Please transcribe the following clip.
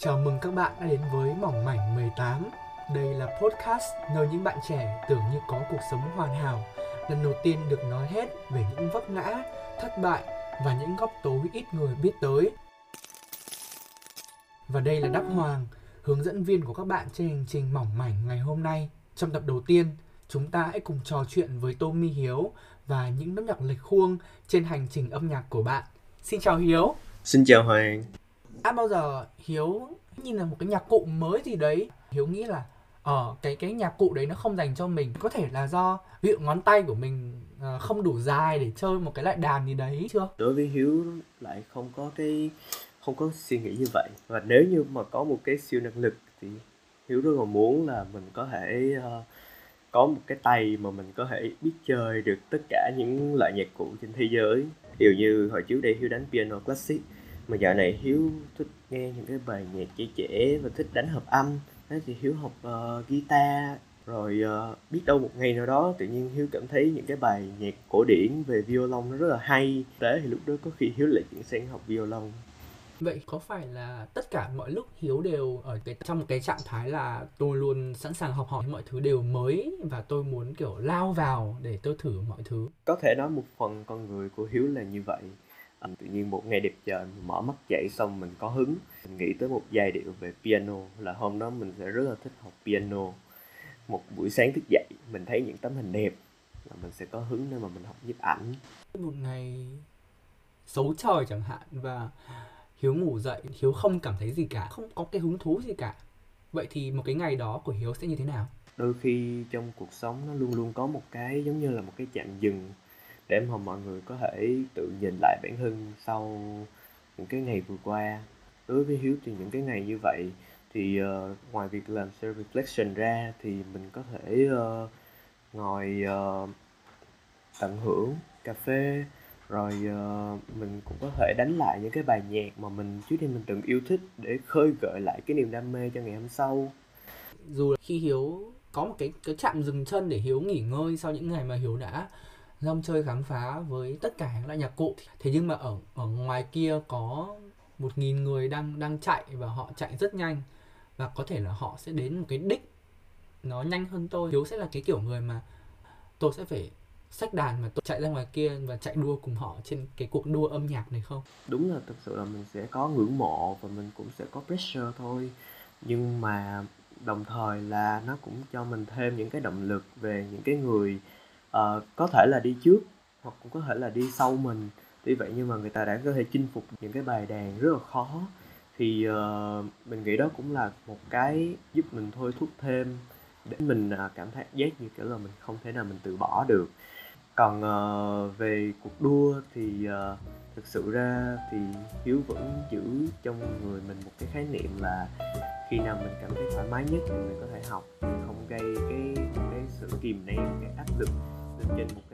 Chào mừng các bạn đã đến với Mỏng Mảnh 18 Đây là podcast nơi những bạn trẻ tưởng như có cuộc sống hoàn hảo. Lần đầu tiên được nói hết về những vấp ngã, thất bại và những góc tối ít người biết tới. Và đây là Đắc Hoàng, hướng dẫn viên của các bạn trên hành trình Mỏng Mảnh ngày hôm nay. Trong tập đầu tiên, chúng ta hãy cùng trò chuyện với Tommy Hiếu và những nốt nhạc lệch khuôn trên hành trình âm nhạc của bạn. Xin chào Hiếu. Xin chào Hoàng. Đã bao giờ Hiếu nhìn là một cái nhạc cụ mới gì đấy Hiếu nghĩ là ở cái cái nhạc cụ đấy nó không dành cho mình. Có thể là do ví dụ ngón tay của mình uh, không đủ dài để chơi một cái loại đàn gì đấy chưa? Đối với hiếu lại không có cái không có suy nghĩ như vậy. Và nếu như mà có một cái siêu năng lực thì hiếu rất là muốn là mình có thể uh, có một cái tay mà mình có thể biết chơi được tất cả những loại nhạc cụ trên thế giới. Điều như hồi trước đây hiếu đánh piano classic mà dạo này hiếu thích nghe những cái bài nhạc trẻ trẻ và thích đánh hợp âm thế thì hiếu học uh, guitar rồi uh, biết đâu một ngày nào đó tự nhiên hiếu cảm thấy những cái bài nhạc cổ điển về violon nó rất là hay thế thì lúc đó có khi hiếu lại chuyển sang học violon Vậy có phải là tất cả mọi lúc Hiếu đều ở cái trong một cái trạng thái là tôi luôn sẵn sàng học hỏi mọi thứ đều mới và tôi muốn kiểu lao vào để tôi thử mọi thứ. Có thể nói một phần con người của Hiếu là như vậy. À, tự nhiên một ngày đẹp trời mình mở mắt dậy xong mình có hứng. Mình nghĩ tới một giai điệu về piano là hôm đó mình sẽ rất là thích học piano. Một buổi sáng thức dậy mình thấy những tấm hình đẹp là mình sẽ có hứng để mà mình học nhiếp ảnh. Một ngày xấu trời chẳng hạn và hiếu ngủ dậy hiếu không cảm thấy gì cả không có cái hứng thú gì cả. Vậy thì một cái ngày đó của hiếu sẽ như thế nào? Đôi khi trong cuộc sống nó luôn luôn có một cái giống như là một cái chạm dừng để mà mọi người có thể tự nhìn lại bản thân sau những cái ngày vừa qua. Đối với hiếu thì những cái ngày như vậy thì uh, ngoài việc làm self reflection ra thì mình có thể uh, ngồi uh, tận hưởng cà phê rồi uh, mình cũng có thể đánh lại những cái bài nhạc mà mình trước đây mình từng yêu thích để khơi gợi lại cái niềm đam mê cho ngày hôm sau. Dù khi hiếu có một cái cái chạm dừng chân để hiếu nghỉ ngơi sau những ngày mà hiếu đã rong chơi khám phá với tất cả các loại nhạc cụ. Thế nhưng mà ở ở ngoài kia có một nghìn người đang đang chạy và họ chạy rất nhanh. Và có thể là họ sẽ đến một cái đích nó nhanh hơn tôi. Hiếu sẽ là cái kiểu người mà tôi sẽ phải sách đàn mà tôi chạy ra ngoài kia và chạy đua cùng họ trên cái cuộc đua âm nhạc này không? Đúng là thực sự là mình sẽ có ngưỡng mộ và mình cũng sẽ có pressure thôi. Nhưng mà đồng thời là nó cũng cho mình thêm những cái động lực về những cái người uh, có thể là đi trước hoặc cũng có thể là đi sau mình. Tuy vậy nhưng mà người ta đã có thể chinh phục những cái bài đàn rất là khó. Thì uh, mình nghĩ đó cũng là một cái giúp mình thôi thúc thêm để mình uh, cảm thấy giác như kiểu là mình không thể nào mình từ bỏ được. Còn uh, về cuộc đua thì uh, thực sự ra thì hiếu vẫn giữ trong người mình một cái khái niệm là khi nào mình cảm thấy thoải mái nhất thì mình có thể học không gây cái cái sự kìm nén cái áp lực lên trên một